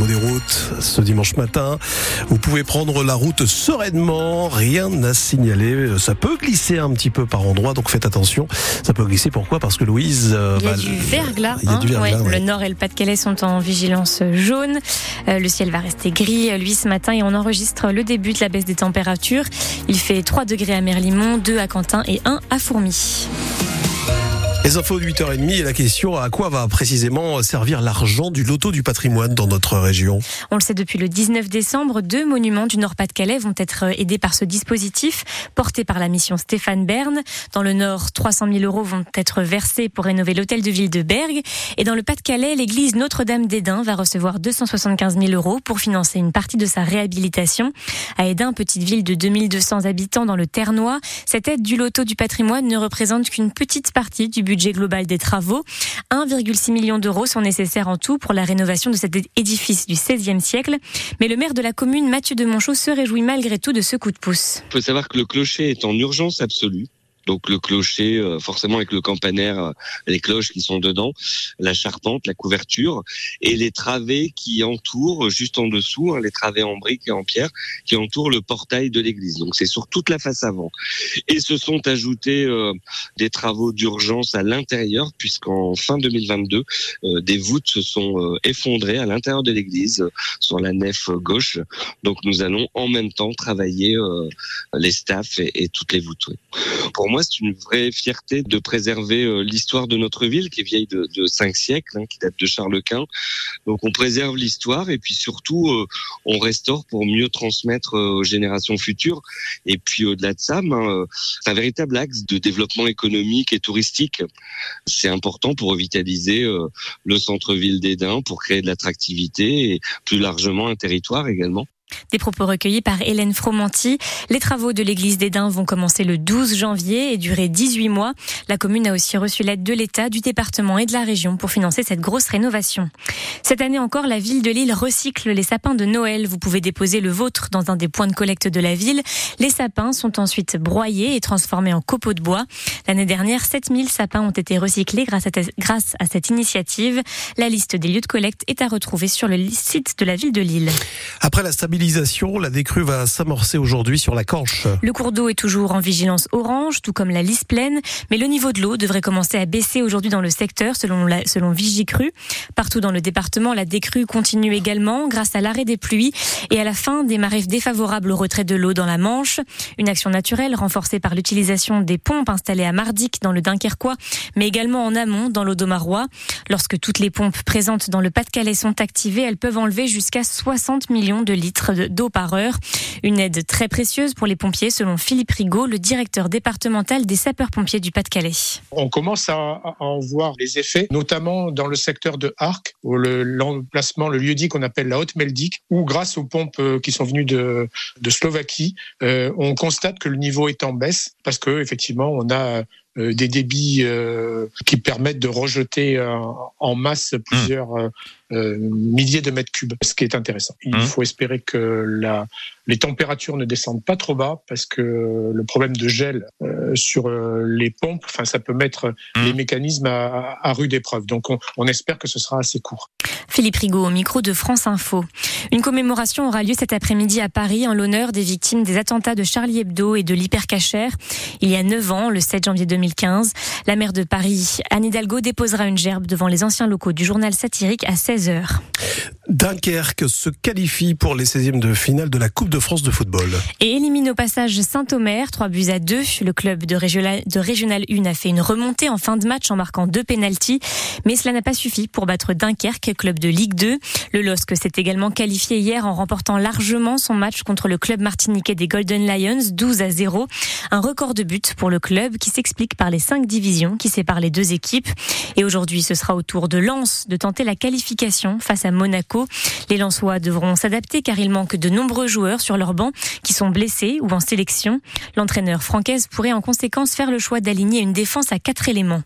des routes ce dimanche matin. Vous pouvez prendre la route sereinement, rien à signaler. Ça peut glisser un petit peu par endroit, donc faites attention. Ça peut glisser pourquoi? Parce que Louise... Euh, il y a du verglas. Il y a du verglas Le Nord et le Pas-de-Calais sont en vigilance jaune. Euh, le ciel va rester gris, euh, lui, ce matin, et on enregistre le début de la baisse des températures. Il fait 3 degrés à Merlimont, 2 à Quentin et 1 à Fourmi. Les infos de 8h30 et la question à quoi va précisément servir l'argent du loto du patrimoine dans notre région? On le sait depuis le 19 décembre, deux monuments du Nord-Pas-de-Calais vont être aidés par ce dispositif porté par la mission Stéphane Bern. Dans le Nord, 300 000 euros vont être versés pour rénover l'hôtel de ville de Bergue. Et dans le Pas-de-Calais, l'église Notre-Dame d'Edin va recevoir 275 000 euros pour financer une partie de sa réhabilitation. À Edin, petite ville de 2200 habitants dans le Ternois, cette aide du loto du patrimoine ne représente qu'une petite partie du budget budget global des travaux. 1,6 million d'euros sont nécessaires en tout pour la rénovation de cet édifice du XVIe siècle. Mais le maire de la commune, Mathieu de Monchaux, se réjouit malgré tout de ce coup de pouce. Il faut savoir que le clocher est en urgence absolue. Donc le clocher, euh, forcément avec le campanaire, euh, les cloches qui sont dedans, la charpente, la couverture et les travées qui entourent juste en dessous, hein, les travées en briques et en pierre qui entourent le portail de l'église. Donc c'est sur toute la face avant. Et se sont ajoutés euh, des travaux d'urgence à l'intérieur puisqu'en fin 2022, des voûtes se sont effondrées à l'intérieur de l'église sur la nef gauche. Donc nous allons en même temps travailler les staffs et, toutes les voûtes. Pour moi, c'est une vraie fierté de préserver euh, l'histoire de notre ville, qui est vieille de, de cinq siècles, hein, qui date de Charles Quint. Donc, on préserve l'histoire et puis surtout, euh, on restaure pour mieux transmettre euh, aux générations futures. Et puis, au-delà de ça, ben, c'est un véritable axe de développement économique et touristique. C'est important pour revitaliser le centre-ville d'Edin, pour créer de l'attractivité et plus largement un territoire également. Des propos recueillis par Hélène Fromanti. Les travaux de l'église d'Edin vont commencer le 12 janvier et durer 18 mois. La commune a aussi reçu l'aide de l'État, du département et de la région pour financer cette grosse rénovation. Cette année encore, la ville de Lille recycle les sapins de Noël. Vous pouvez déposer le vôtre dans un des points de collecte de la ville. Les sapins sont ensuite broyés et transformés en copeaux de bois. L'année dernière, 7000 sapins ont été recyclés grâce à, cette initiative. La liste des lieux de collecte est à retrouver sur le site de la ville de Lille. Après la la décrue va s'amorcer aujourd'hui sur la Canche. Le cours d'eau est toujours en vigilance orange, tout comme la lisse pleine, mais le niveau de l'eau devrait commencer à baisser aujourd'hui dans le secteur, selon, selon Vigicru. Partout dans le département, la décrue continue également grâce à l'arrêt des pluies et à la fin des marées défavorables au retrait de l'eau dans la Manche. Une action naturelle renforcée par l'utilisation des pompes installées à Mardic dans le Dunkerquois, mais également en amont dans l'Audomarois. Lorsque toutes les pompes présentes dans le Pas-de-Calais sont activées, elles peuvent enlever jusqu'à 60 millions de litres d'eau par heure. Une aide très précieuse pour les pompiers, selon Philippe Rigaud, le directeur départemental des sapeurs-pompiers du Pas-de-Calais. On commence à, en voir les effets, notamment dans le secteur de Arc, où l'emplacement, le, lieu dit qu'on appelle la Haute Meldic, où grâce aux pompes euh, qui sont venues de, Slovaquie, euh, on constate que le niveau est en baisse parce que effectivement on a des débits qui permettent de rejeter en masse plusieurs euh, milliers de mètres cubes, ce qui est intéressant. Il mmh. faut espérer que la, les températures ne descendent pas trop bas parce que le problème de gel euh, sur euh, les pompes, enfin, ça peut mettre mmh. les mécanismes à, à, rude épreuve. Donc, on, on, espère que ce sera assez court. Philippe Rigaud au micro de France Info. Une commémoration aura lieu cet après-midi à Paris en l'honneur des victimes des attentats de Charlie Hebdo et de l'hypercachère. Il y a 9 ans, le 7 janvier 2015, la maire de Paris, Anne Hidalgo, déposera une gerbe devant les anciens locaux du journal satirique à 16 Dunkerque se qualifie pour les 16e de finale de la Coupe de France de football. Et élimine au passage Saint-Omer, 3 buts à 2. Le club de Régional, de Régional 1 a fait une remontée en fin de match en marquant deux pénalties. Mais cela n'a pas suffi pour battre Dunkerque, club de Ligue 2. Le LOSC s'est également qualifié hier en remportant largement son match contre le club martiniquais des Golden Lions, 12 à 0. Un record de buts pour le club qui s'explique par les cinq divisions qui séparent les deux équipes. Et aujourd'hui, ce sera au tour de Lens de tenter la qualification face à Monaco. Les Lensois devront s'adapter car il manque de nombreux joueurs sur leur banc qui sont blessés ou en sélection. L'entraîneur francaise pourrait en conséquence faire le choix d'aligner une défense à quatre éléments.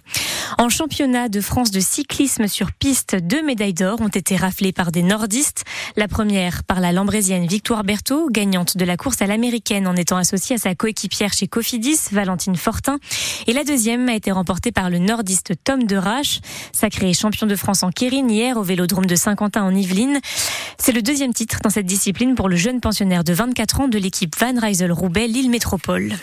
En championnat de France de cyclisme sur piste, deux médailles d'or ont été raflées par des nordistes. La première par la lambrésienne Victoire Berthaud, gagnante de la course à l'américaine en étant associée à sa coéquipière chez Cofidis, Valentine Fortin. Et la deuxième a été remportée par le nordiste Tom Derache, sacré champion de France en Kérine hier au vélodrome de Saint-Quentin en Yvelines. C'est le deuxième titre dans cette discipline pour le jeune pensionnaire de 24 ans de l'équipe Van Rysel Roubaix Lille Métropole.